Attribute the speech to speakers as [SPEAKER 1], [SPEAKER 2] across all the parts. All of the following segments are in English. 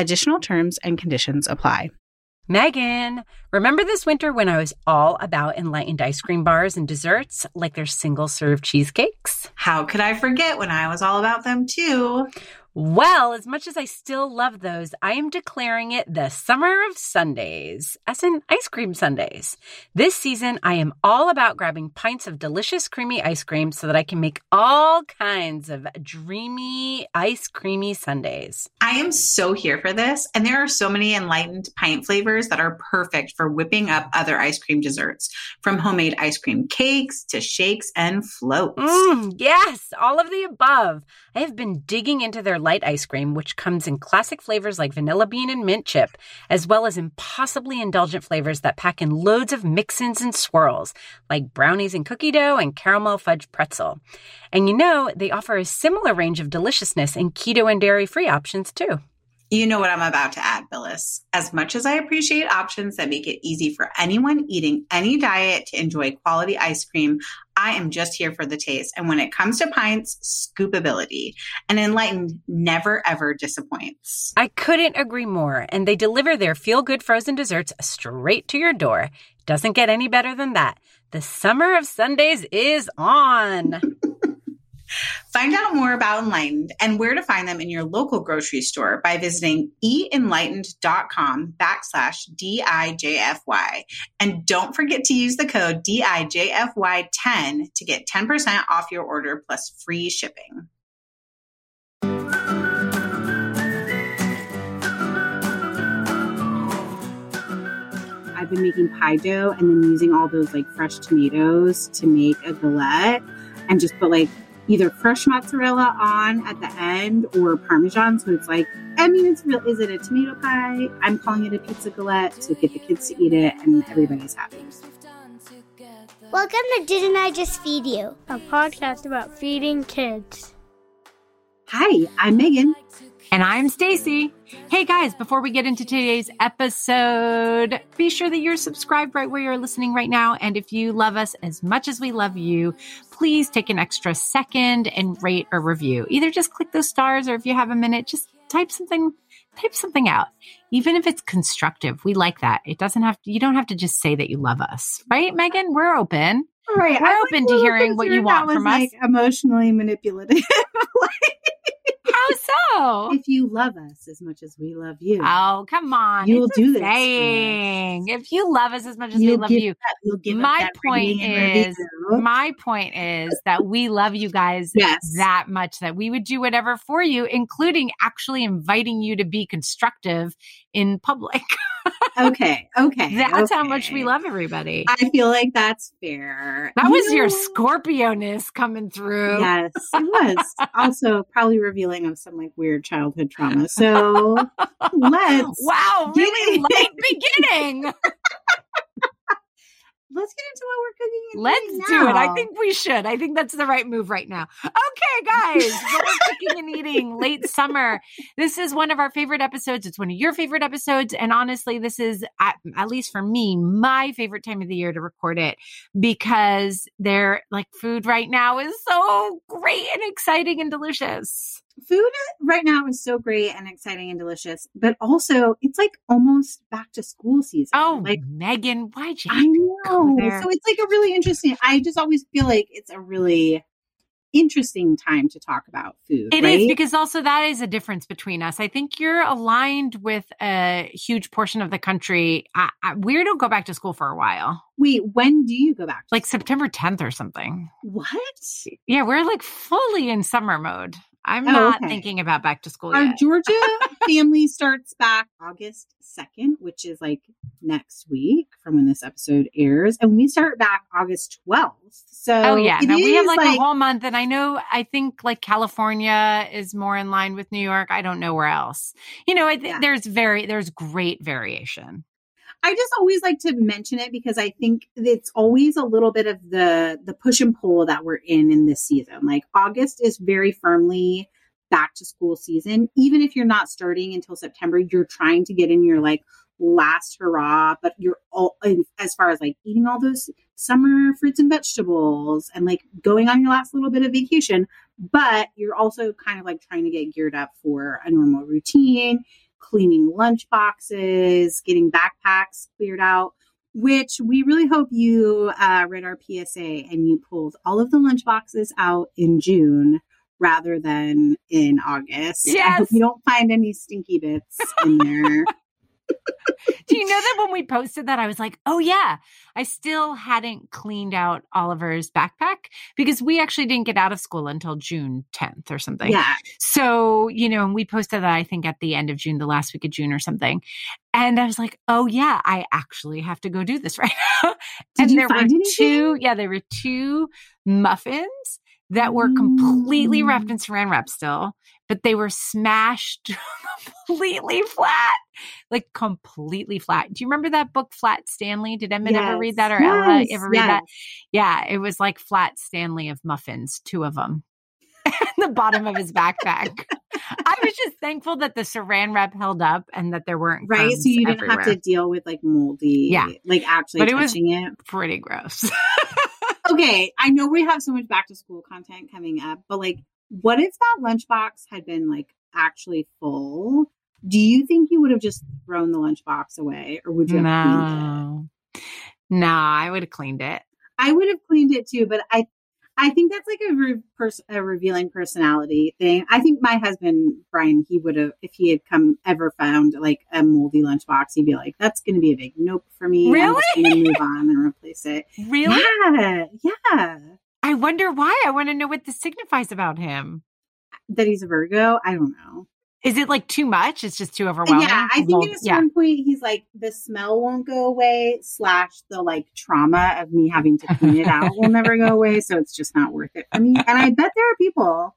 [SPEAKER 1] Additional terms and conditions apply.
[SPEAKER 2] Meghan, remember this winter when I was all about enlightened ice cream bars and desserts like their single serve cheesecakes?
[SPEAKER 3] How could I forget when I was all about them too?
[SPEAKER 2] Well, as much as I still love those, I am declaring it the summer of Sundays, as in ice cream sundaes. This season, I am all about grabbing pints of delicious creamy ice cream so that I can make all kinds of dreamy, ice creamy sundaes.
[SPEAKER 3] I am so here for this, and there are so many enlightened pint flavors that are perfect for whipping up other ice cream desserts, from homemade ice cream cakes to shakes and floats.
[SPEAKER 2] Mm, yes, all of the above. I have been digging into their light ice cream, which comes in classic flavors like vanilla bean and mint chip, as well as impossibly indulgent flavors that pack in loads of mix-ins and swirls, like brownies and cookie dough and caramel fudge pretzel. And you know, they offer a similar range of deliciousness in keto and dairy-free options too.
[SPEAKER 3] You know what I'm about to add, Phyllis. As much as I appreciate options that make it easy for anyone eating any diet to enjoy quality ice cream, I am just here for the taste. And when it comes to pints, scoopability. And Enlightened never ever disappoints.
[SPEAKER 2] I couldn't agree more. And they deliver their feel good frozen desserts straight to your door. Doesn't get any better than that. The summer of Sundays is on.
[SPEAKER 3] Find out more about Enlightened and where to find them in your local grocery store by visiting eatenlightened.com backslash DIJFY. And don't forget to use the code DIJFY10 to get 10% off your order plus free shipping.
[SPEAKER 1] I've been making pie dough and then using all those like fresh tomatoes to make a galette and just put like either fresh mozzarella on at the end or parmesan. So it's like, I mean, it's real. Is it a tomato pie? I'm calling it a pizza galette to get the kids to eat it and everybody's happy.
[SPEAKER 4] Welcome to Didn't I Just Feed You?
[SPEAKER 5] A podcast about feeding kids.
[SPEAKER 1] Hi, I'm Meghan.
[SPEAKER 2] And I'm Stacie. Hey guys, before we get into today's episode, be sure that you're subscribed right where you're listening right now. And if you love us as much as we love you, please take an extra second and rate or review. Either just click those stars or if you have a minute, just type something type something out. Even if it's constructive, we like that. It doesn't have to, you don't have to just say that you love us, right, Meghan? We're open.
[SPEAKER 1] Right.
[SPEAKER 2] We're
[SPEAKER 1] I'm,
[SPEAKER 2] open to hearing what you want from us.
[SPEAKER 1] like, emotionally manipulative. Like,
[SPEAKER 2] How so?
[SPEAKER 1] if you love us as much as we love you,
[SPEAKER 2] Oh, come on.
[SPEAKER 1] You'll do this
[SPEAKER 2] saying. If you love us as much as
[SPEAKER 1] you'll
[SPEAKER 2] we love you,
[SPEAKER 1] up- you'll give up
[SPEAKER 2] My point is- my point is that we love you guys
[SPEAKER 1] yes.
[SPEAKER 2] that much that we would do whatever for you, including actually inviting you to be constructive in public.
[SPEAKER 1] okay. Okay.
[SPEAKER 2] That's how much we love everybody.
[SPEAKER 1] I feel like that's fair.
[SPEAKER 2] that
[SPEAKER 1] You
[SPEAKER 2] was your
[SPEAKER 1] know-
[SPEAKER 2] Scorpio ness coming through.
[SPEAKER 1] Yes, it was. also, probably revealing of some like weird childhood trauma. So let's
[SPEAKER 2] Wow, really light beginning.
[SPEAKER 1] let's get into what we're cooking. And
[SPEAKER 2] Let's do it. I think we should. I think that's the right move right now. Okay, guys, what we're cooking and eating late summer. This is one of our favorite episodes. It's one of your favorite episodes. And honestly, this is, at, at least for me, my favorite time of the year to record it because they're like food right now is so great and exciting and delicious.
[SPEAKER 1] food right now is so great and exciting and delicious, but also it's like almost back to school season.
[SPEAKER 2] Oh,
[SPEAKER 1] like
[SPEAKER 2] Meghan, why'd you?
[SPEAKER 1] I
[SPEAKER 2] go
[SPEAKER 1] know. So it's like a really interesting. I just always feel like it's a really interesting time to talk about food.
[SPEAKER 2] It is
[SPEAKER 1] right?
[SPEAKER 2] because also that is a difference between us. I think you're aligned with a huge portion of the country. I, I, we don't go back to school for a while,
[SPEAKER 1] wait, when do you go back? To
[SPEAKER 2] like September 10th or something.
[SPEAKER 1] what?
[SPEAKER 2] Yeah, we're like fully in summer mode. I'm
[SPEAKER 1] Oh,
[SPEAKER 2] not
[SPEAKER 1] okay.
[SPEAKER 2] thinking about back to school
[SPEAKER 1] Our
[SPEAKER 2] yet.
[SPEAKER 1] Georgia family starts back August 2nd, which is like next week from when this episode airs. And we start back August 12th. So
[SPEAKER 2] Oh yeah, no, we have
[SPEAKER 1] is,
[SPEAKER 2] like, a whole month, and I know. I think like California is more in line with New York. I don't know where else. You know, I th-
[SPEAKER 1] Yeah.
[SPEAKER 2] there's very there's great variation.
[SPEAKER 1] I just always like to mention it because I think it's always a little bit of the the push and pull that we're in in this season. Like August is very firmly back to school season. Even if you're not starting until September, you're trying to get in your like last hurrah, but you're all as far as like eating all those summer fruits and vegetables and like going on your last little bit of vacation, but you're also kind of like trying to get geared up for a normal routine cleaning lunch boxes, getting backpacks cleared out, which we really hope you uh, read our PSA and you pulled all of the lunch boxes out in June rather than in August. Yes. I hope you don't find any stinky bits in there.
[SPEAKER 2] Do you know that when we posted that, I was like, oh, yeah, I still hadn't cleaned out Oliver's backpack because we actually didn't get out of school until June 10th or something.
[SPEAKER 1] yeah.
[SPEAKER 2] So, you know, and we posted that, I think, at the end of June, the last week of June or something. And I was like, oh, yeah, I actually have to go do this right now.
[SPEAKER 1] Did
[SPEAKER 2] and
[SPEAKER 1] you
[SPEAKER 2] there were
[SPEAKER 1] anything?
[SPEAKER 2] two, yeah, there were two muffins that were completely
[SPEAKER 1] Mm.
[SPEAKER 2] wrapped in saran wrap still, but they were smashed completely flat, like completely flat. Do you remember that book, Flat Stanley? Did Emmett ever read that or Ella ever read that? Yeah, it was like Flat Stanley of muffins, two of them. the bottom of his backpack. I was just thankful that the saran wrap held up and that there weren't
[SPEAKER 1] Right. So you didn't
[SPEAKER 2] everywhere.
[SPEAKER 1] have to deal with like moldy,
[SPEAKER 2] Yeah.
[SPEAKER 1] like actually
[SPEAKER 2] But it was-
[SPEAKER 1] touching it.
[SPEAKER 2] Pretty gross.
[SPEAKER 1] okay, I know we have so much back to school content coming up, but like, what if that lunchbox had been like actually full? Do you think you would have just thrown the lunchbox away, or would you have cleaned it?
[SPEAKER 2] no, no, I would have cleaned it.
[SPEAKER 1] I would have cleaned it too, but I, I think that's like a, re- pers- a revealing personality thing. I think my husband Brian, he would have if he had come ever found like a moldy lunchbox, he'd be like, "That's going to be a big nope for me. I'm just going to move on and replace it."
[SPEAKER 2] Really?
[SPEAKER 1] Yeah, yeah.
[SPEAKER 2] I wonder why. I want to know what this signifies about him.
[SPEAKER 1] That he's a Virgo. I don't know.
[SPEAKER 2] Is it like too much? It's just too overwhelming.
[SPEAKER 1] Yeah, I think at a certain point he's like the smell won't go away, slash the like trauma of me having to clean it out will never go away. So it's just not worth it for me. And I bet there are people.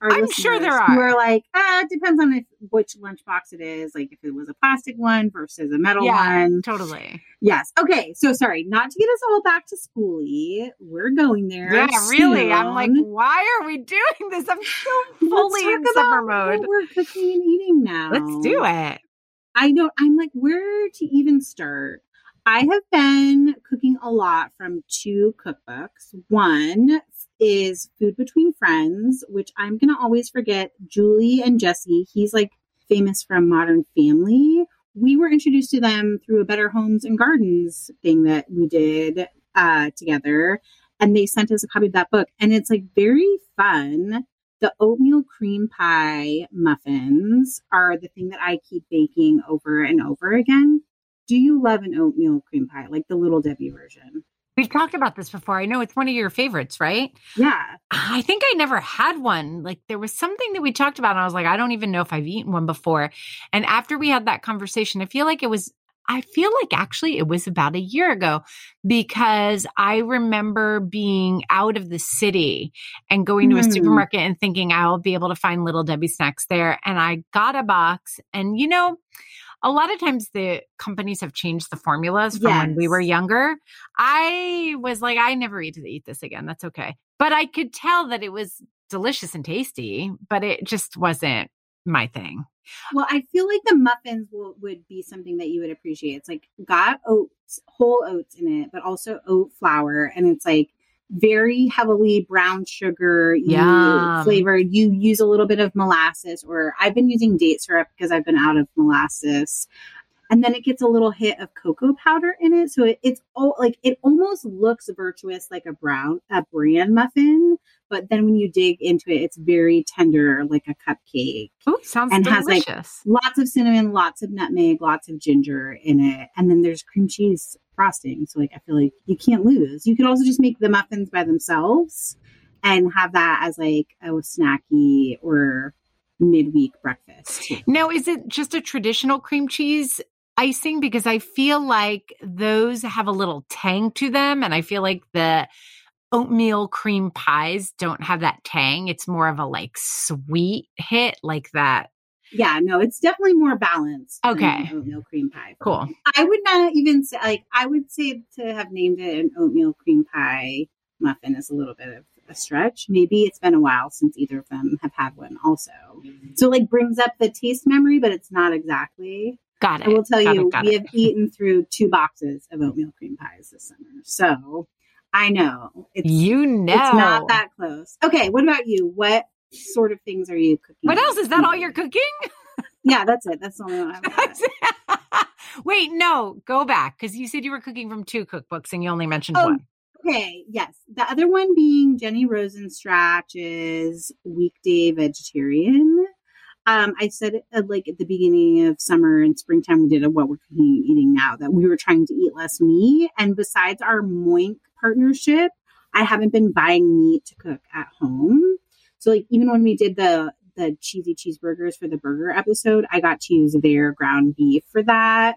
[SPEAKER 2] I'm sure there are.
[SPEAKER 1] are like, ah, it depends on if which lunchbox it is. Like if it was a plastic one versus a metal
[SPEAKER 2] Yeah.
[SPEAKER 1] one.
[SPEAKER 2] Totally.
[SPEAKER 1] Yes. Okay. So sorry, not to get us all back to schooly. We're going there.
[SPEAKER 2] Yeah, really. I'm like, why are we doing this? I'm so fully in summer mode.
[SPEAKER 1] what We're cooking and eating now.
[SPEAKER 2] Let's do it.
[SPEAKER 1] I don't, I'm like, where to even start? I have been cooking a lot from two cookbooks. One is Food Between Friends, which I'm going to always forget. Julie and Jesse, he's like, famous from Modern Family. We were introduced to them through a Better Homes and Gardens thing that we did uh, together. And they sent us a copy of that book. And it's like very fun. The oatmeal cream pie muffins are the thing that I keep baking over and over again. Do you love an oatmeal cream pie, like the Little Debbie version?
[SPEAKER 2] We've talked about this before. I know it's one of your favorites, right?
[SPEAKER 1] Yeah.
[SPEAKER 2] I think I never had one. Like there was something that we talked about, and I was like, I don't even know if I've eaten one before. And after we had that conversation, I feel like it was I feel like actually it was about a year ago because I remember being out of the city and going to a
[SPEAKER 1] Mm.
[SPEAKER 2] supermarket and thinking I'll be able to find little Debbie snacks there. And I got a box. And, you know, a lot of times the companies have changed the formulas from when we were younger. I was like, I never eat to eat this again. That's okay. But I could tell that it was delicious and tasty, but it just wasn't my thing.
[SPEAKER 1] Well, I feel like the muffins will, would be something that you would appreciate. It's like got oats, whole oats in it, but also oat flour, and it's like very heavily brown sugar you flavored. You use a little bit of molasses, or I've been using date syrup because I've been out of molasses. And then it gets a little hit of cocoa powder in it, so it, it's all like it almost looks virtuous like a brown a bran muffin, but then when you dig into it, it's very tender like a cupcake
[SPEAKER 2] Ooh, sounds
[SPEAKER 1] And has, like, lots of cinnamon, lots of nutmeg, lots of ginger in it. And then there's cream cheese frosting. So like I feel like you can't lose. You could also just make the muffins by themselves and have that as like a snacky or midweek breakfast.
[SPEAKER 2] Now, is it just a traditional cream cheese icing? Because I feel like those have a little tang to them. And I feel like the oatmeal cream pies don't have that tang. It's more of a like sweet hit, like that.
[SPEAKER 1] Yeah, no, it's definitely more balanced.
[SPEAKER 2] Okay.
[SPEAKER 1] an oatmeal cream pie.
[SPEAKER 2] Cool.
[SPEAKER 1] I would not even say like I would say to have named it an oatmeal cream pie muffin is a little bit of a stretch. Maybe it's been a while since either of them have had one also. Mm-hmm. So like brings up the taste memory, but it's not exactly.
[SPEAKER 2] Got it.
[SPEAKER 1] I will tell
[SPEAKER 2] Got
[SPEAKER 1] you,
[SPEAKER 2] it,
[SPEAKER 1] we
[SPEAKER 2] it.
[SPEAKER 1] have eaten through two boxes of oatmeal cream pies this summer. So I know it's
[SPEAKER 2] You know.
[SPEAKER 1] it's not that close. Okay, what about you? What sort of things are you cooking?
[SPEAKER 2] What else? Is that all you're cooking?
[SPEAKER 1] Yeah, that's it. That's the only one I've got.
[SPEAKER 2] Wait, no, go back because you said you were cooking from two cookbooks and you only mentioned
[SPEAKER 1] Oh,
[SPEAKER 2] one.
[SPEAKER 1] Okay, yes. The other one being Jenny Rosenstrach's Weekday Vegetarian. Um, I said uh, like at the beginning of summer and springtime, we did a what we're cooking eating now that we were trying to eat less meat. And besides our Moink partnership, I haven't been buying meat to cook at home. So like even when we did the the cheesy cheeseburgers for the burger episode, I got to use their ground beef for that.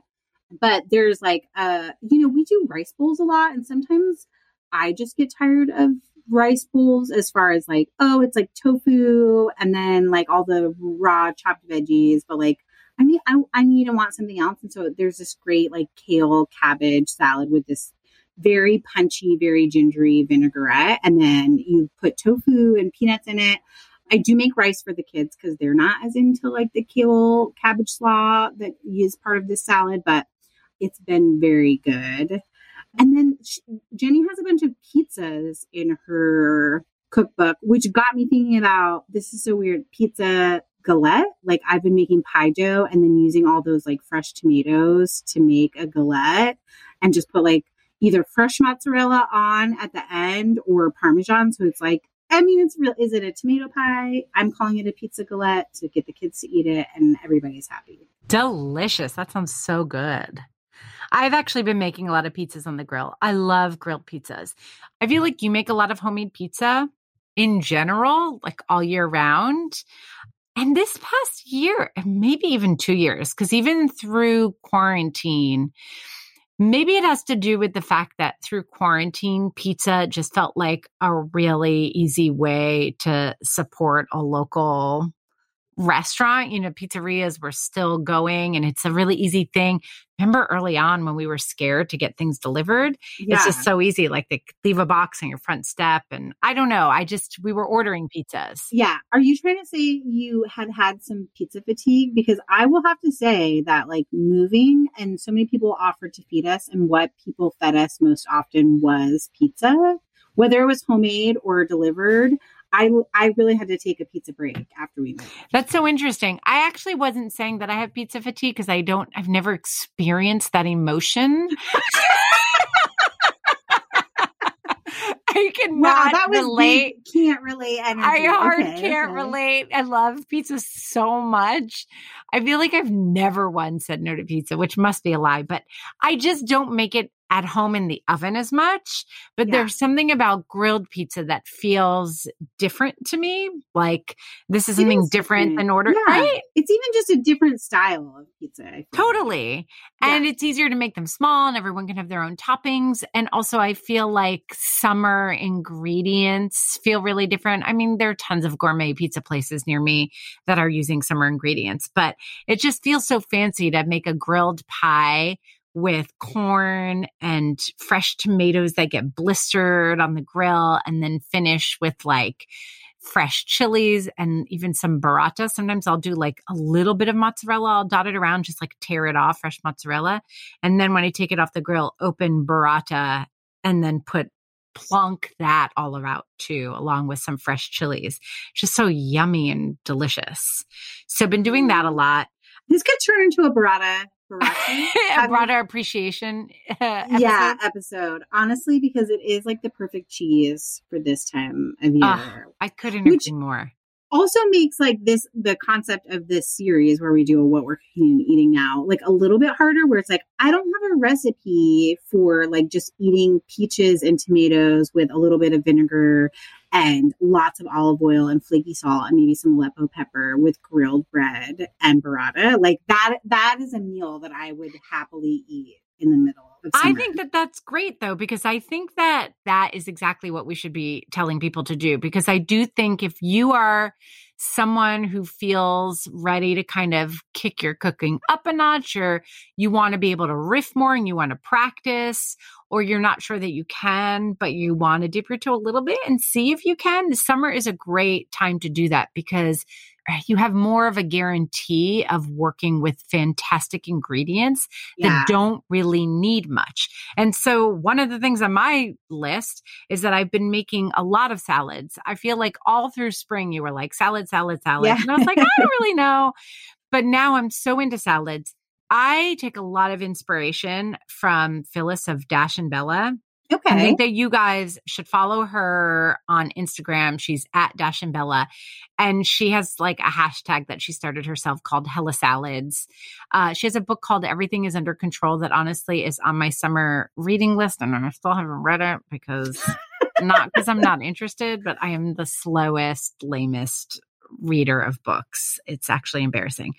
[SPEAKER 1] But there's like uh you know, we do rice bowls a lot and sometimes I just get tired of rice bowls as far as like, oh, it's like tofu and then like all the raw chopped veggies, but like I need I, I need and want something else. And so there's this great like kale cabbage salad with this very punchy, very gingery vinaigrette. And then you put tofu and peanuts in it. I do make rice for the kids because they're not as into like the kale cabbage slaw that is part of this salad, but it's been very good. And then sh Jenny has a bunch of pizzas in her cookbook, which got me thinking about this is so weird pizza galette. Like I've been making pie dough and then using all those like fresh tomatoes to make a galette and just put like either fresh mozzarella on at the end or parmesan. So it's like, I mean, it's real. Is it a tomato pie? I'm calling it a pizza galette to get the kids to eat it and everybody's happy.
[SPEAKER 2] Delicious. That sounds so good. I've actually been making a lot of pizzas on the grill. I love grilled pizzas. I feel like you make a lot of homemade pizza in general, like all year round. And this past year, and maybe even two years, because even through quarantine, maybe it has to do with the fact that through quarantine, pizza just felt like a really easy way to support a local restaurant. You know, pizzerias were still going and it's a really easy thing. Remember early on when we were scared to get things delivered? It's just so easy. Like they leave a box on your front step. And I don't know. I just, we were ordering pizzas.
[SPEAKER 1] Yeah. Are you trying to say you had had some pizza fatigue? Because I will have to say that, like, moving and so many people offered to feed us, and what people fed us most often was pizza, whether it was homemade or delivered. I I really had to take a pizza break after we moved.
[SPEAKER 2] That's so interesting. I actually wasn't saying that I have pizza fatigue because I don't. I've never experienced that emotion. I cannot
[SPEAKER 1] Wow, that was
[SPEAKER 2] relate.
[SPEAKER 1] can't relate. Energy.
[SPEAKER 2] I hard
[SPEAKER 1] Okay,
[SPEAKER 2] can't
[SPEAKER 1] okay.
[SPEAKER 2] relate. I love pizza so much. I feel like I've never once said no to pizza, which must be a lie, but I just don't make it at home in the oven as much. But
[SPEAKER 1] Yeah.
[SPEAKER 2] there's something about grilled pizza that feels different to me. Like this is something different
[SPEAKER 1] different.
[SPEAKER 2] than order,
[SPEAKER 1] Yeah.
[SPEAKER 2] right?
[SPEAKER 1] It's even just a different style of pizza.
[SPEAKER 2] Totally. And it's easier to make them small and everyone can have their own toppings. And also, I feel like summer ingredients feel really different. I mean, there are tons of gourmet pizza places near me that are using summer ingredients, but it just feels so fancy to make a grilled pie with corn and fresh tomatoes that get blistered on the grill and then finish with like fresh chilies and even some burrata. Sometimes I'll do like a little bit of mozzarella. I'll dot it around, just like tear it off, fresh mozzarella. And then when I take it off the grill, open burrata and then put plunk that all around too, along with some fresh chilies. Just so yummy and delicious. So I've been doing that a mm. lot.
[SPEAKER 1] This could turn into a burrata.
[SPEAKER 2] A
[SPEAKER 1] you-
[SPEAKER 2] broader appreciation. uh,
[SPEAKER 1] Yeah,
[SPEAKER 2] episode.
[SPEAKER 1] episode. Honestly, because it is like the perfect cheese for this time of year.
[SPEAKER 2] Ah. I couldn't
[SPEAKER 1] Which-
[SPEAKER 2] agree more.
[SPEAKER 1] Also makes like this the concept of this series where we do a what we're cooking and eating now like a little bit harder where it's like i don't have a recipe for like just eating peaches and tomatoes with a little bit of vinegar and lots of olive oil and flaky salt and maybe some aleppo pepper with grilled bread and burrata. Like that that is a meal that i would happily eat in the middle of
[SPEAKER 2] I think that that's great though, because I think that that is exactly what we should be telling people to do. Because I do think if you are someone who feels ready to kind of kick your cooking up a notch, or you want to be able to riff more and you want to practice, or you're not sure that you can, but you want to dip your toe a little bit and see if you can, the summer is a great time to do that because you have more of a guarantee of working with fantastic ingredients
[SPEAKER 1] yeah.
[SPEAKER 2] that don't really need much. And so one of the things on my list is that I've been making a lot of salads. I feel like all through spring you were like salad, salad, salad.
[SPEAKER 1] Yeah.
[SPEAKER 2] And I was like, I don't really know. But now I'm so into salads. I take a lot of inspiration from Phyllis of Dash and Bella. I think that you guys should follow her on Instagram. She's at Dash and Bella, and she has like a hashtag that she started herself called Hella Salads. Uh, she has a book called Everything Is Under Control that honestly is on my summer reading list, and I still haven't read it because not because I'm not interested, but I am the slowest, lamest reader of books. It's actually embarrassing,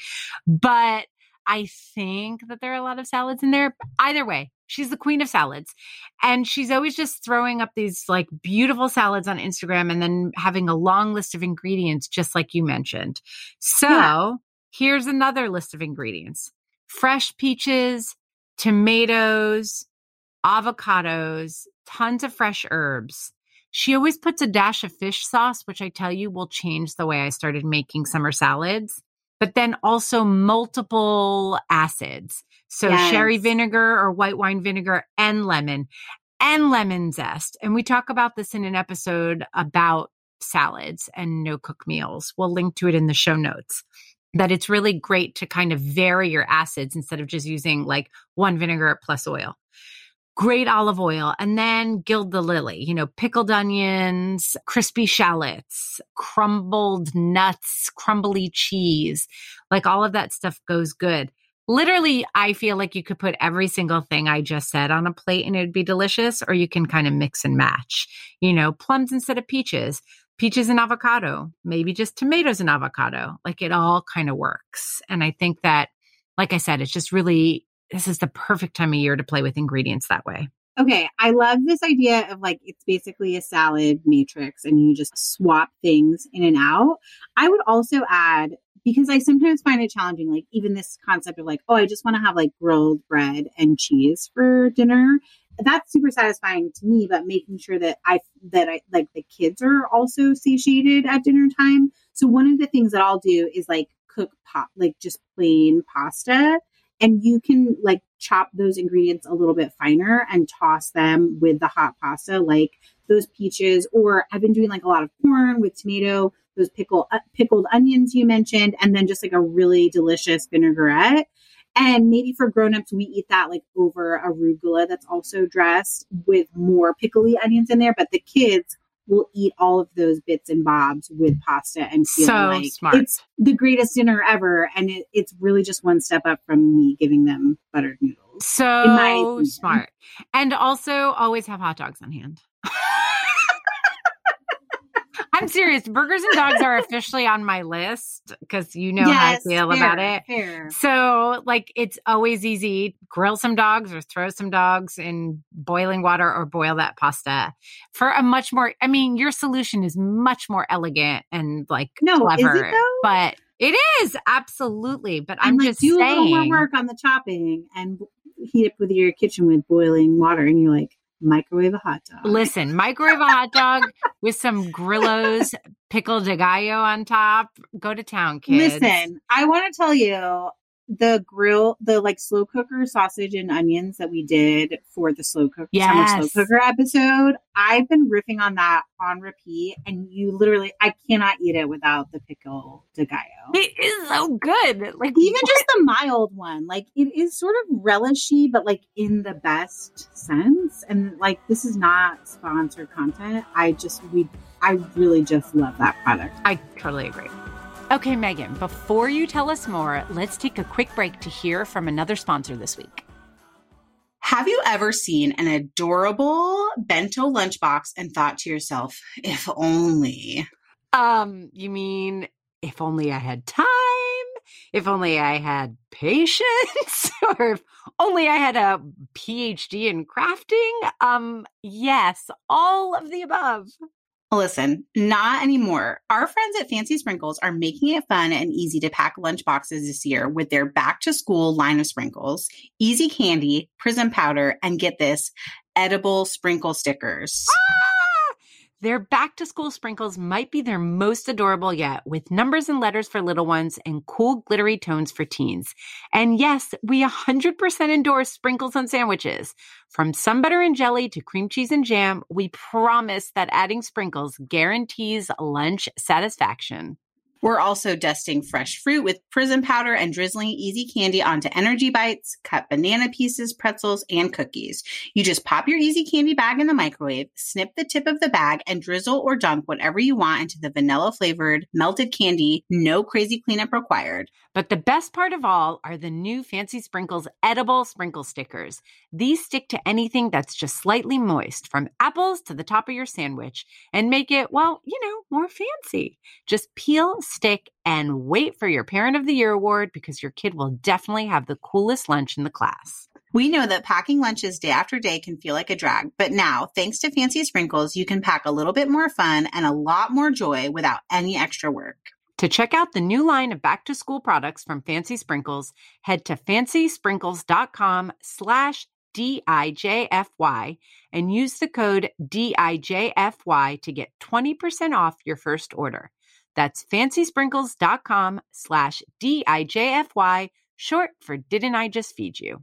[SPEAKER 2] but I think that there are a lot of salads in there. Either way, she's the queen of salads. And she's always just throwing up these like beautiful salads on Instagram and then having a long list of ingredients, just like you mentioned. So
[SPEAKER 1] Yeah.
[SPEAKER 2] here's another list of ingredients fresh peaches, tomatoes, avocados, tons of fresh herbs. She always puts a dash of fish sauce, which I tell you will change the way I started making summer salads, but then also multiple acids. So
[SPEAKER 1] Yes.
[SPEAKER 2] sherry vinegar or white wine vinegar and lemon and lemon zest. And we talk about this in an episode about salads and no cook meals. We'll link to it in the show notes. That it's really great to kind of vary your acids instead of just using like one vinegar plus oil. Great olive oil, and then gild the lily, you know, pickled onions, crispy shallots, crumbled nuts, crumbly cheese. Like all of that stuff goes good literally i feel like you could put every single thing i just said on a plate and it would be delicious or you can kind of mix and match you know plums instead of peaches peaches and avocado maybe just tomatoes and avocado like it all kind of works and i think that like i said it's just really this is the perfect time of year to play with ingredients that way
[SPEAKER 1] Okay, I love this idea of like it's basically a salad matrix and you just swap things in and out. I would also add because I sometimes find it challenging, like even this concept of like, oh, I just want to have like grilled bread and cheese for dinner. That's super satisfying to me, but making sure that I that I like the kids are also satiated at dinner time. So one of the things that I'll do is like cook pot like just plain pasta and you can like chop those ingredients a little bit finer and toss them with the hot pasta like those peaches, or I've been doing like a lot of corn with tomato, those pickle uh, pickled onions you mentioned, and then just like a really delicious vinaigrette. And maybe for grown-ups, we eat that like over arugula that's also dressed with more pickly onions in there. But the kids will eat all of those bits and bobs with pasta and feel
[SPEAKER 2] So
[SPEAKER 1] like
[SPEAKER 2] smart.
[SPEAKER 1] it's the greatest dinner ever. And it, it's really just one step up from me giving them buttered noodles.
[SPEAKER 2] So smart. And also always have hot dogs on hand. I'm serious. Burgers and dogs are officially on my list because you know how I feel
[SPEAKER 1] fair,
[SPEAKER 2] about it.
[SPEAKER 1] Fair.
[SPEAKER 2] So, like, it's always easy. Grill some dogs or throw some dogs in boiling water or boil that pasta for a much more. I mean, your solution is much more elegant and like
[SPEAKER 1] No, is it though?
[SPEAKER 2] but it is absolutely. But I'm
[SPEAKER 1] like
[SPEAKER 2] just
[SPEAKER 1] do a little more work on the chopping and heat up with your kitchen with boiling water, and you're like microwave a hot dog.
[SPEAKER 2] Listen, microwave a hot dog with some Grillo's pickle de gallo on top. Go to town, kids.
[SPEAKER 1] Listen, I want to tell you the grill, the like slow cooker sausage and onions that we did for the slow cook summer slow cooker episode. I've been riffing on that on repeat, and you literally, I cannot eat it without the pickle de gallo.
[SPEAKER 2] It is so good. Like
[SPEAKER 1] Even just the mild one, like it is sort of relishy, but like in the best sense. And like this is not sponsored content. I just we, I really just love that product.
[SPEAKER 2] I totally agree. Okay, Meghan, before you tell us more, let's take a quick break to hear from another sponsor this week.
[SPEAKER 1] Have you ever seen an adorable bento lunchbox and thought to yourself, if only?
[SPEAKER 2] Um, you mean if only I had time, if only I had patience, or if only I had a PhD in crafting? Um, yes, all of the above.
[SPEAKER 1] Listen, not anymore. Our friends at Fancy Sprinkles are making it fun and easy to pack lunchboxes this year with their back to school line of sprinkles, easy candy, prism powder, and get this, edible sprinkle stickers.
[SPEAKER 2] Ah! Their back to school sprinkles might be their most adorable yet, with numbers and letters for little ones and cool glittery tones for teens. And yes, we 100% endorse sprinkles on sandwiches. From sun butter and jelly to cream cheese and jam, we promise that adding sprinkles guarantees lunch satisfaction.
[SPEAKER 1] We're also dusting fresh fruit with prism powder and drizzling easy candy onto energy bites, cut banana pieces, pretzels, and cookies. You just pop your easy candy bag in the microwave, snip the tip of the bag, and drizzle or dunk whatever you want into the vanilla flavored melted candy. No crazy cleanup required.
[SPEAKER 2] But the best part of all are the new Fancy Sprinkles edible sprinkle stickers. These stick to anything that's just slightly moist, from apples to the top of your sandwich, and make it, well, you know, more fancy. Just peel, stick, and wait for your Parent of the Year award because your kid will definitely have the coolest lunch in the class.
[SPEAKER 1] We know that packing lunches day after day can feel like a drag, but now, thanks to Fancy Sprinkles, you can pack a little bit more fun and a lot more joy without any extra work.
[SPEAKER 2] To check out the new line of back to school products from Fancy Sprinkles, head to fancysprinkles.com slash DIJFY and use the code DIJFY to get 20% off your first order. That's fancysprinkles.com slash DIJFY, short for Didn't I Just Feed You?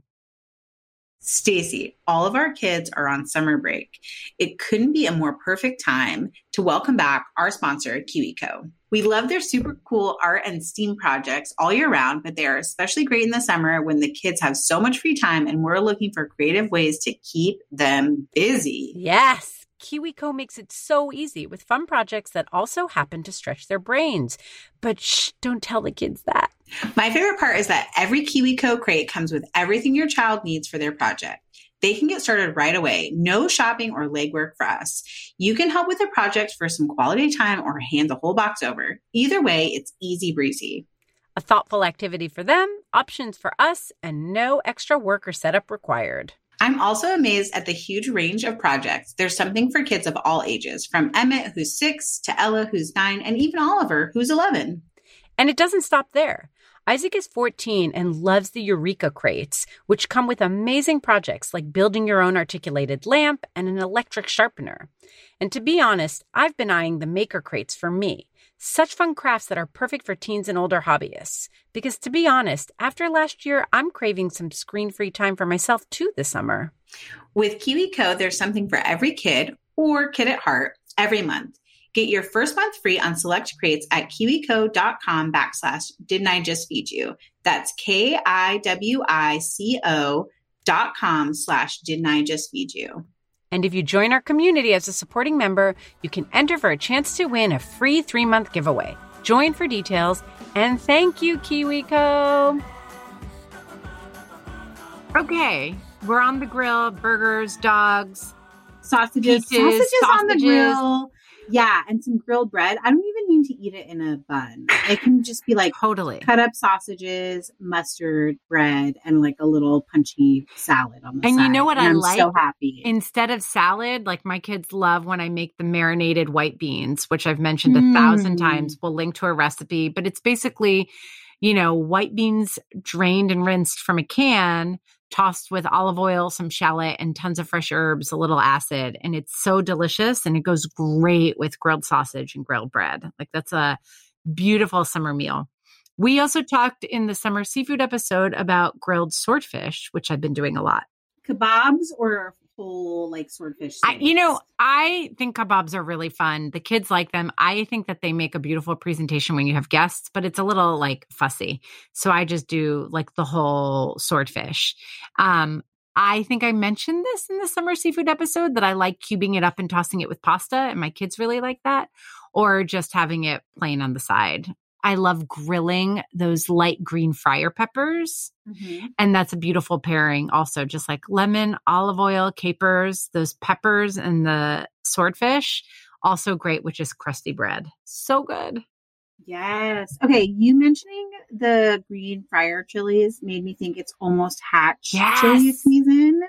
[SPEAKER 1] Stacie, all of our kids are on summer break. It couldn't be a more perfect time to welcome back our sponsor, KiwiCo. We love their super cool art and STEAM projects all year round, but they are especially great in the summer when the kids have so much free time and we're looking for creative ways to keep them busy.
[SPEAKER 2] Yes. KiwiCo makes it so easy with fun projects that also happen to stretch their brains. But shh, don't tell the kids that.
[SPEAKER 1] My favorite part is that every KiwiCo crate comes with everything your child needs for their project. They can get started right away. No shopping or legwork for us. You can help with a project for some quality time or hand the whole box over. Either way, it's easy breezy.
[SPEAKER 2] A thoughtful activity for them, options for us, and no extra work or setup required.
[SPEAKER 1] I'm also amazed at the huge range of projects. There's something for kids of all ages, from Emmett, who's six, to Ella, who's nine, and even Oliver, who's 11.
[SPEAKER 2] And it doesn't stop there. Isaac is 14 and loves the Eureka crates, which come with amazing projects like building your own articulated lamp and an electric sharpener. And to be honest, I've been eyeing the maker crates for me. Such fun crafts that are perfect for teens and older hobbyists. Because to be honest, after last year, I'm craving some screen free time for myself too this summer.
[SPEAKER 1] With KiwiCo, there's something for every kid or Kid at Heart every month. Get your first month free on select crates at kiwico.com backslash didn't I just feed you. That's K-I-W-I-C-O dot com slash didn't I just feed you.
[SPEAKER 2] And if you join our community as a supporting member, you can enter for a chance to win a free three month giveaway. Join for details. And thank you, KiwiCo. Okay, we're on the grill burgers, dogs,
[SPEAKER 1] Sausages,
[SPEAKER 2] Pieces,
[SPEAKER 1] sausages, on the grill. Yeah, and some grilled bread. I don't even need to eat it in a bun. It can just be like
[SPEAKER 2] totally.
[SPEAKER 1] cut up sausages, mustard, bread, and like a little punchy salad on the
[SPEAKER 2] And you know what
[SPEAKER 1] And
[SPEAKER 2] I
[SPEAKER 1] I'm
[SPEAKER 2] like?
[SPEAKER 1] so happy.
[SPEAKER 2] Instead of salad, like my kids love when I make the marinated white beans, which I've mentioned a thousand
[SPEAKER 1] Mm.
[SPEAKER 2] times. We'll link to a recipe, but it's basically, you know, white beans drained and rinsed from a can, tossed with olive oil, some shallot, and tons of fresh herbs, a little acid. And it's so delicious and it goes great with grilled sausage and grilled bread. Like that's a beautiful summer meal. We also talked in the summer seafood episode about grilled swordfish, which I've been doing a lot.
[SPEAKER 1] Kebabs or whole like swordfish.
[SPEAKER 2] I, you know. I think kebabs are really fun. The kids like them. I think that they make a beautiful presentation when you have guests, but it's a little like fussy. So I just do like the whole swordfish. Um, I think I mentioned this in the summer seafood episode that I like cubing it up and tossing it with pasta, and my kids really like that, or just having it plain on the side. I love grilling those light green fryer peppers.
[SPEAKER 1] Mhm.
[SPEAKER 2] And that's a beautiful pairing, also, just like lemon, olive oil, capers, those peppers, and the swordfish. Also great which is crusty bread. So good.
[SPEAKER 1] Yes. Okay. You mentioning the green fryer chilies made me think it's almost hatch
[SPEAKER 2] Yes.
[SPEAKER 1] chili season,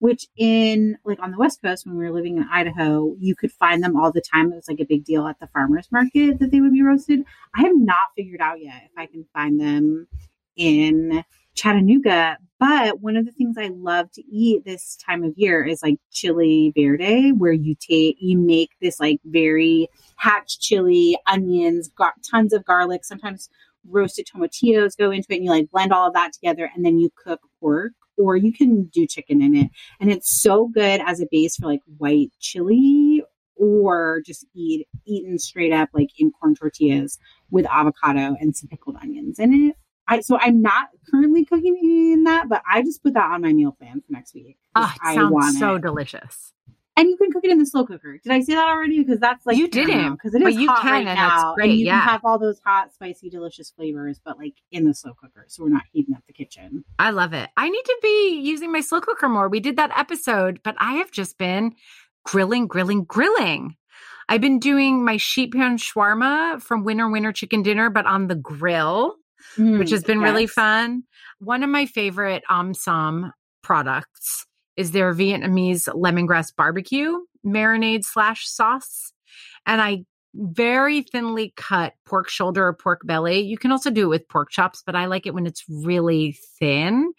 [SPEAKER 1] which in like on the West Coast when we were living in Idaho, you could find them all the time. It was like a big deal at the farmers market that they would be roasted. I have not figured out yet if I can find them in Chattanooga. But one of the things I love to eat this time of year is like chili verde, where you take you make this like very hatch chili, onions, got tons of garlic, sometimes roasted tomatillos go into it, and you like blend all of that together, and then you cook pork, or you can do chicken in it, and it's so good as a base for like white chili, or just eat eaten straight up like in corn tortillas with avocado and some pickled onions in it. I, so I'm not currently cooking in that, but I just put that on my meal plan for next week.
[SPEAKER 2] Ah, it sounds so
[SPEAKER 1] it.
[SPEAKER 2] delicious.
[SPEAKER 1] And you can cook it in the slow cooker. Did I say that already? Because that's like
[SPEAKER 2] You didn't,
[SPEAKER 1] because it is
[SPEAKER 2] you
[SPEAKER 1] hot
[SPEAKER 2] can,
[SPEAKER 1] right now,
[SPEAKER 2] great,
[SPEAKER 1] and you
[SPEAKER 2] yeah.
[SPEAKER 1] can have all those hot, spicy, delicious flavors, but like in the slow cooker, so we're not heating up the kitchen.
[SPEAKER 2] I love it. I need to be using my slow cooker more. We did that episode, but I have just been grilling, grilling, grilling. I've been doing my sheet pan shawarma from Winner Winner Chicken Dinner, but on the grill. which mm, has been really fun. One of my favorite um, Omsom products is their Vietnamese lemongrass barbecue marinade slash sauce. And I very thinly cut pork shoulder or pork belly. You can also do it with pork chops, but I like it when it's really thin.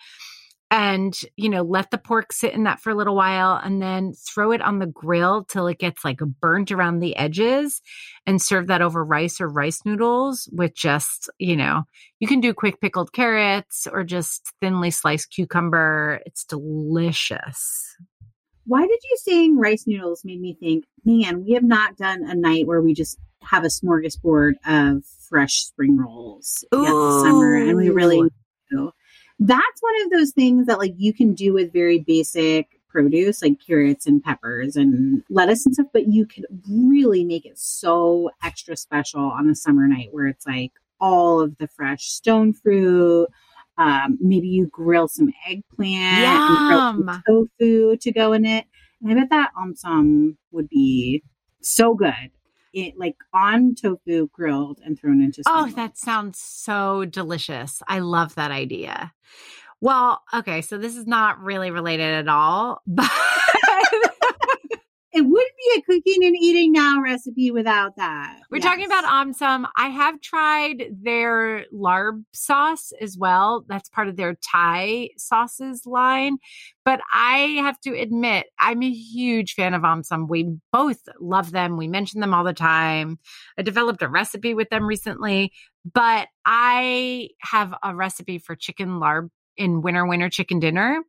[SPEAKER 2] And, you know, let the pork sit in that for a little while and then throw it on the grill till it gets like burnt around the edges and serve that over rice or rice noodles with just, you know, you can do quick pickled carrots or just thinly sliced cucumber. It's delicious.
[SPEAKER 1] Why did you saying rice noodles made me think, man, we have not done a night where we just have a smorgasbord of fresh spring rolls this summer, and we really. That's one of those things that like you can do with very basic produce like carrots and peppers and lettuce and stuff, but you could really make it so extra special on a summer night where it's like all of the fresh stone fruit. Um, maybe you grill some eggplant, and grill some tofu to go in it. And I bet that Omsom would be so good. It like on tofu grilled and thrown into
[SPEAKER 2] Oh, that
[SPEAKER 1] rolls.
[SPEAKER 2] sounds so delicious. I love that idea. Well, okay, so this is not really related at all, but
[SPEAKER 1] it wouldn't be a cooking and eating now recipe without that.
[SPEAKER 2] We're talking about Omsom. I have tried their larb sauce as well. That's part of their Thai sauces line. But I have to admit, I'm a huge fan of Omsom. We both love them. We mention them all the time. I developed a recipe with them recently, but I have a recipe for chicken larb in Winner Winner Chicken Dinner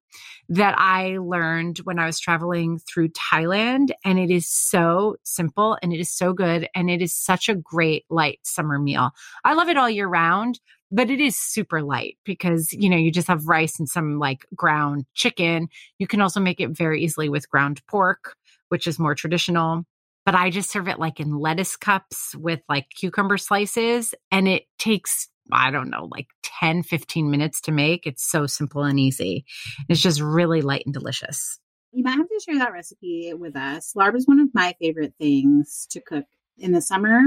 [SPEAKER 2] that I learned when I was traveling through Thailand. And it is so simple and it is so good. And it is such a great light summer meal. I love it all year round, but it is super light because, you know, you just have rice and some like ground chicken. You can also make it very easily with ground pork, which is more traditional. But I just serve it like in lettuce cups with like cucumber slices. And it takes I don't know, like 10, 15 minutes to make. It's so simple and easy. It's just really light and delicious.
[SPEAKER 1] You might have to share that recipe with us. Larb is one of my favorite things to cook in the summer.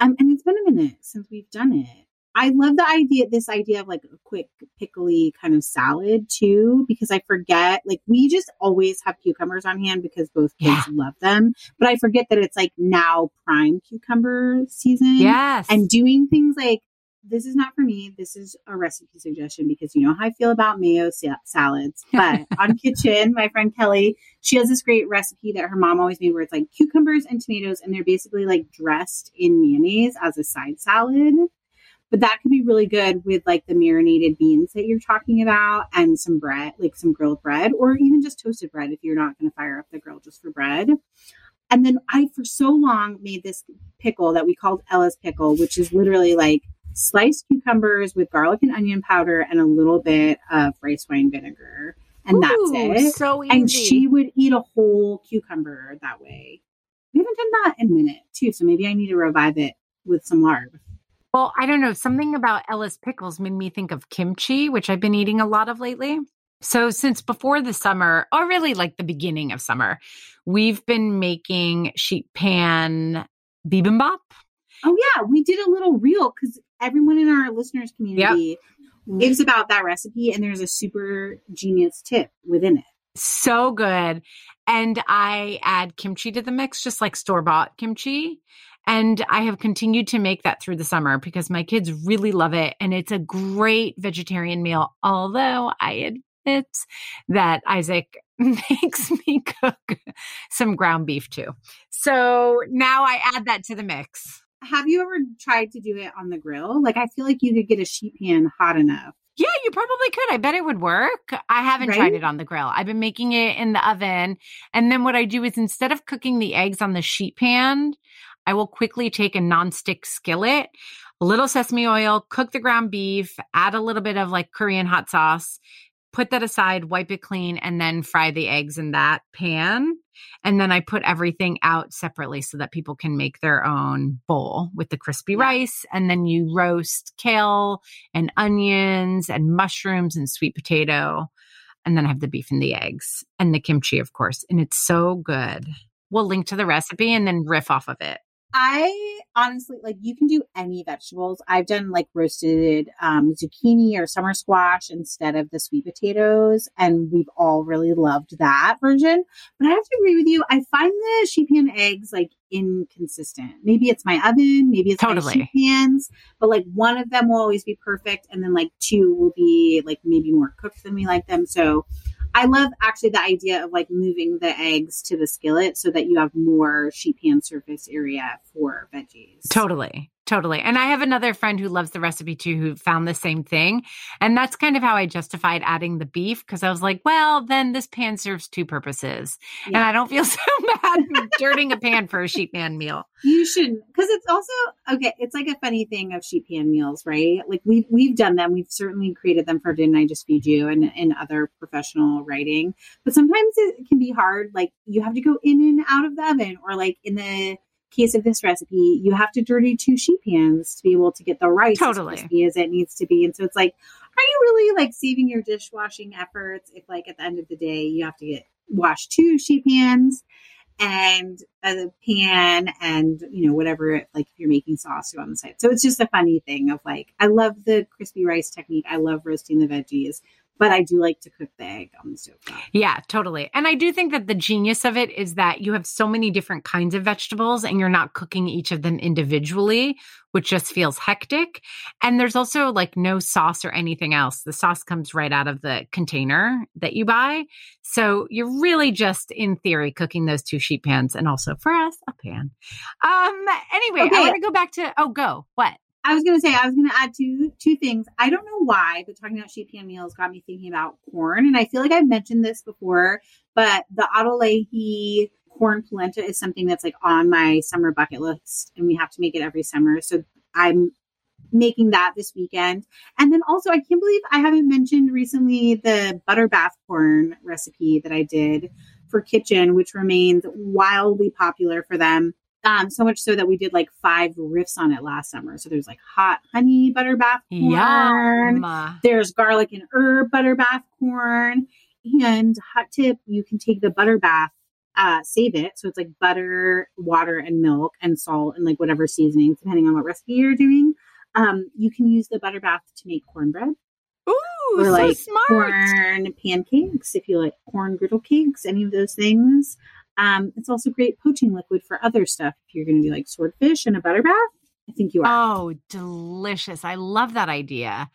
[SPEAKER 1] Um, and it's been a minute since we've done it. I love the idea, this idea of like a quick pickly kind of salad too, because I forget, like, we just always have cucumbers on hand because both kids yeah. love them. But I forget that it's like now prime cucumber season.
[SPEAKER 2] Yes.
[SPEAKER 1] And doing things like this is not for me. This is a recipe suggestion because you know how I feel about mayo sa- salads. But on Kitchn, my friend Kelly, she has this great recipe that her mom always made where it's like cucumbers and tomatoes and they're basically like dressed in mayonnaise as a side salad. But that could be really good with like the marinated beans that you're talking about and some bread, like some grilled bread, or even just toasted bread if you're not going to fire up the grill just for bread. And then I, for so long, made this pickle that we called Ella's pickle, which is literally like sliced cucumbers with garlic and onion powder and a little bit of rice wine vinegar. And Ooh, that's it.
[SPEAKER 2] So easy.
[SPEAKER 1] And she would eat a whole cucumber that way. We haven't done that in a minute, too. So maybe I need to revive it with some larb.
[SPEAKER 2] Well, I don't know. Something about Ella's pickles made me think of kimchi, which I've been eating a lot of lately. So, since before the summer, or really like the beginning of summer, we've been making sheet pan bibimbap.
[SPEAKER 1] Oh, yeah. We did a little reel because everyone in our listeners community yep. gives about that recipe and there's a super genius tip within it.
[SPEAKER 2] So good. And I add kimchi to the mix, just like store bought kimchi. And I have continued to make that through the summer because my kids really love it. And it's a great vegetarian meal. Although I admit that Isaac makes me cook some ground beef too. So now I add that to the mix
[SPEAKER 1] have you ever tried to do it on the grill? Like, I feel like you could get a sheet pan hot enough.
[SPEAKER 2] Yeah, you probably could. I bet it would work. I haven't right? tried it on the grill. I've been making it in the oven. And then what I do is instead of cooking the eggs on the sheet pan, I will quickly take a nonstick skillet, a little sesame oil, cook the ground beef, add a little bit of like Korean hot sauce, put that aside, wipe it clean, and then fry the eggs in that pan. And then I put everything out separately so that people can make their own bowl with the crispy rice. And then you roast kale and onions and mushrooms and sweet potato. And then I have the beef and the eggs and the kimchi, of course. And it's so good. We'll link to the recipe and then riff off of it.
[SPEAKER 1] I honestly like you can do any vegetables. I've done like roasted um, zucchini or summer squash instead of the sweet potatoes, and we've all really loved that version. But I have to agree with you. I find the sheet pan eggs like inconsistent. Maybe it's my oven, maybe it's totally. my sheet pans, but like one of them will always be perfect, and then like two will be like maybe more cooked than we like them. So I love actually the idea of like moving the eggs to the skillet so that you have more sheet pan surface area for veggies.
[SPEAKER 2] Totally. Totally. And I have another friend who loves the recipe too, who found the same thing. And that's kind of how I justified adding the beef because I was like, well, then this pan serves two purposes. Yeah. And I don't feel so bad dirting a pan for a sheet pan meal.
[SPEAKER 1] You shouldn't. Because it's also, okay, it's like a funny thing of sheet pan meals, right? Like we've, we've done them. We've certainly created them for Didn't I Just Feed You and, and other professional writing. But sometimes it can be hard. Like you have to go in and out of the oven or like in the, case of this recipe, you have to dirty two sheet pans to be able to get the rice totally. as crispy as it needs to be. And so it's like, are you really like saving your dishwashing efforts if like at the end of the day you have to get wash two sheet pans and a pan and you know whatever like if you're making sauce on the side so it's just a funny thing of like i love the crispy rice technique i love roasting the veggies but I do like to cook the egg on the stove top.
[SPEAKER 2] Yeah, totally. And I do think that the genius of it is that you have so many different kinds of vegetables and you're not cooking each of them individually, which just feels hectic. And there's also like no sauce or anything else. The sauce comes right out of the container that you buy. So you're really just in theory cooking those two sheet pans and also for us a pan. Um anyway, okay. I want to go back to oh go. What?
[SPEAKER 1] I was gonna say I was gonna add two two things. I don't know why, but talking about sheet pan meals got me thinking about corn, and I feel like I've mentioned this before, but the Leahy corn polenta is something that's like on my summer bucket list, and we have to make it every summer. So I'm making that this weekend. And then also, I can't believe I haven't mentioned recently the butter bath corn recipe that I did for Kitchn, which remains wildly popular for them. Um, so much so that we did like five riffs on it last summer. So there's like hot honey butter bath corn.
[SPEAKER 2] Yum.
[SPEAKER 1] There's garlic and herb butter bath corn. And hot tip, you can take the butter bath, uh, save it. So it's like butter, water, and milk and salt and like whatever seasoning, depending on what recipe you're doing. Um, you can use the butter bath to make cornbread
[SPEAKER 2] Ooh,
[SPEAKER 1] or
[SPEAKER 2] so
[SPEAKER 1] like
[SPEAKER 2] smart.
[SPEAKER 1] corn pancakes if you like corn griddle cakes, any of those things. Um, it's also great poaching liquid for other stuff. If you're going to do like swordfish and a butter bath, I think you are.
[SPEAKER 2] Oh, delicious. I love that idea.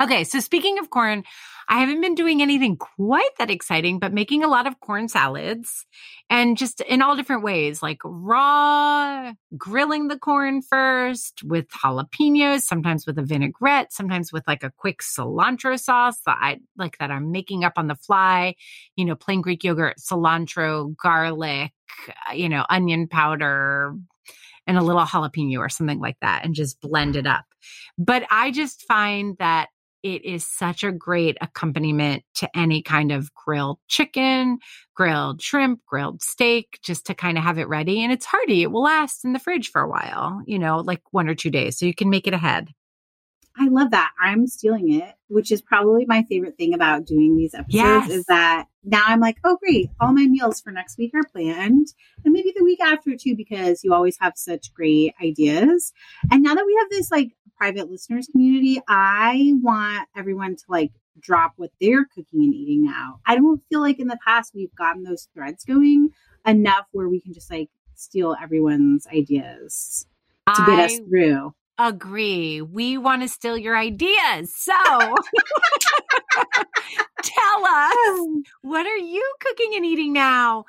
[SPEAKER 2] Okay, so speaking of corn, I haven't been doing anything quite that exciting, but making a lot of corn salads and just in all different ways, like raw, grilling the corn first with jalapenos, sometimes with a vinaigrette, sometimes with like a quick cilantro sauce that I like that I'm making up on the fly, you know, plain Greek yogurt, cilantro, garlic, uh, you know, onion powder, and a little jalapeno or something like that and just blend it up. But I just find that it is such a great accompaniment to any kind of grilled chicken, grilled shrimp, grilled steak, just to kind of have it ready. And it's hearty. It will last in the fridge for a while, you know, like one or two days. So you can make it ahead.
[SPEAKER 1] I love that. I'm stealing it, which is probably my favorite thing about doing these episodes
[SPEAKER 2] Yes.
[SPEAKER 1] is that now I'm like, oh, great. All my meals for next week are planned. And maybe the week after too, because you always have such great ideas. And now that we have this like private listeners community, I want everyone to like drop what they're cooking and eating now. I don't feel like in the past we've gotten those threads going enough where we can just like steal everyone's ideas to get us through.
[SPEAKER 2] Agree. We want to steal your ideas. So tell us um, what are you cooking and eating now?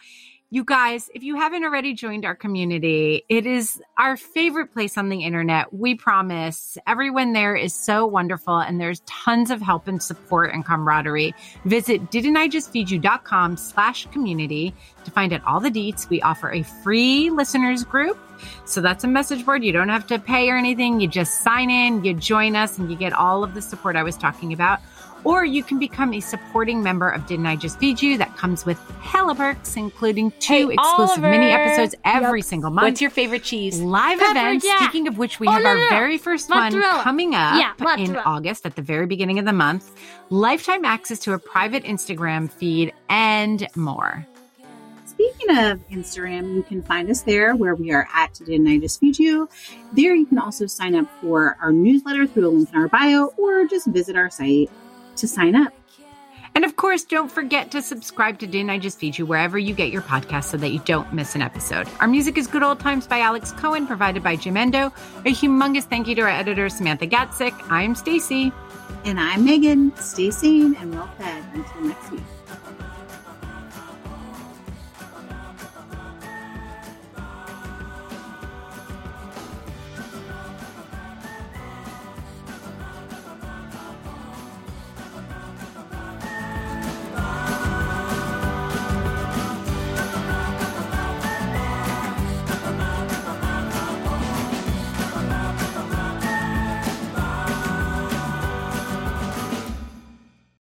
[SPEAKER 2] You guys, if you haven't already joined our community, it is our favorite place on the internet. We promise. Everyone there is so wonderful and there's tons of help and support and camaraderie. Visit didn'tijustfeedyou.com slash community to find out all the deets. We offer a free listeners group. So that's a message board. You don't have to pay or anything. You just sign in, you join us, and you get all of the support I was talking about. Or you can become a supporting member of Didn't I Just Feed You? That comes with hella perks, including two
[SPEAKER 5] Hey,
[SPEAKER 2] exclusive mini episodes every
[SPEAKER 5] Yep.
[SPEAKER 2] single month.
[SPEAKER 6] What's your favorite cheese?
[SPEAKER 2] live
[SPEAKER 5] Pepper
[SPEAKER 2] events?
[SPEAKER 5] jack.
[SPEAKER 2] Speaking of which, we
[SPEAKER 5] Oh,
[SPEAKER 2] have
[SPEAKER 5] no,
[SPEAKER 2] our
[SPEAKER 5] no, no.
[SPEAKER 2] very first
[SPEAKER 5] Mozzarella.
[SPEAKER 2] one coming up
[SPEAKER 5] Yeah,
[SPEAKER 2] in. August at the very beginning of the month. Lifetime access to a private Instagram feed and more.
[SPEAKER 1] Speaking of Instagram, you can find us there where we are at Didn't I Just Feed You. There you can also sign up for our newsletter through a link in our bio or just visit our site to sign up.
[SPEAKER 2] And of course, don't forget to subscribe to Didn't I Just Feed You wherever you get your podcast so that you don't miss an episode. Our music is Good Old Times by Alex Cohen, provided by Jamendo. A humongous thank you to our editor, Samantha Gatzik. I'm Stacie.
[SPEAKER 1] And I'm Meghan. Stay sane and well fed until next week.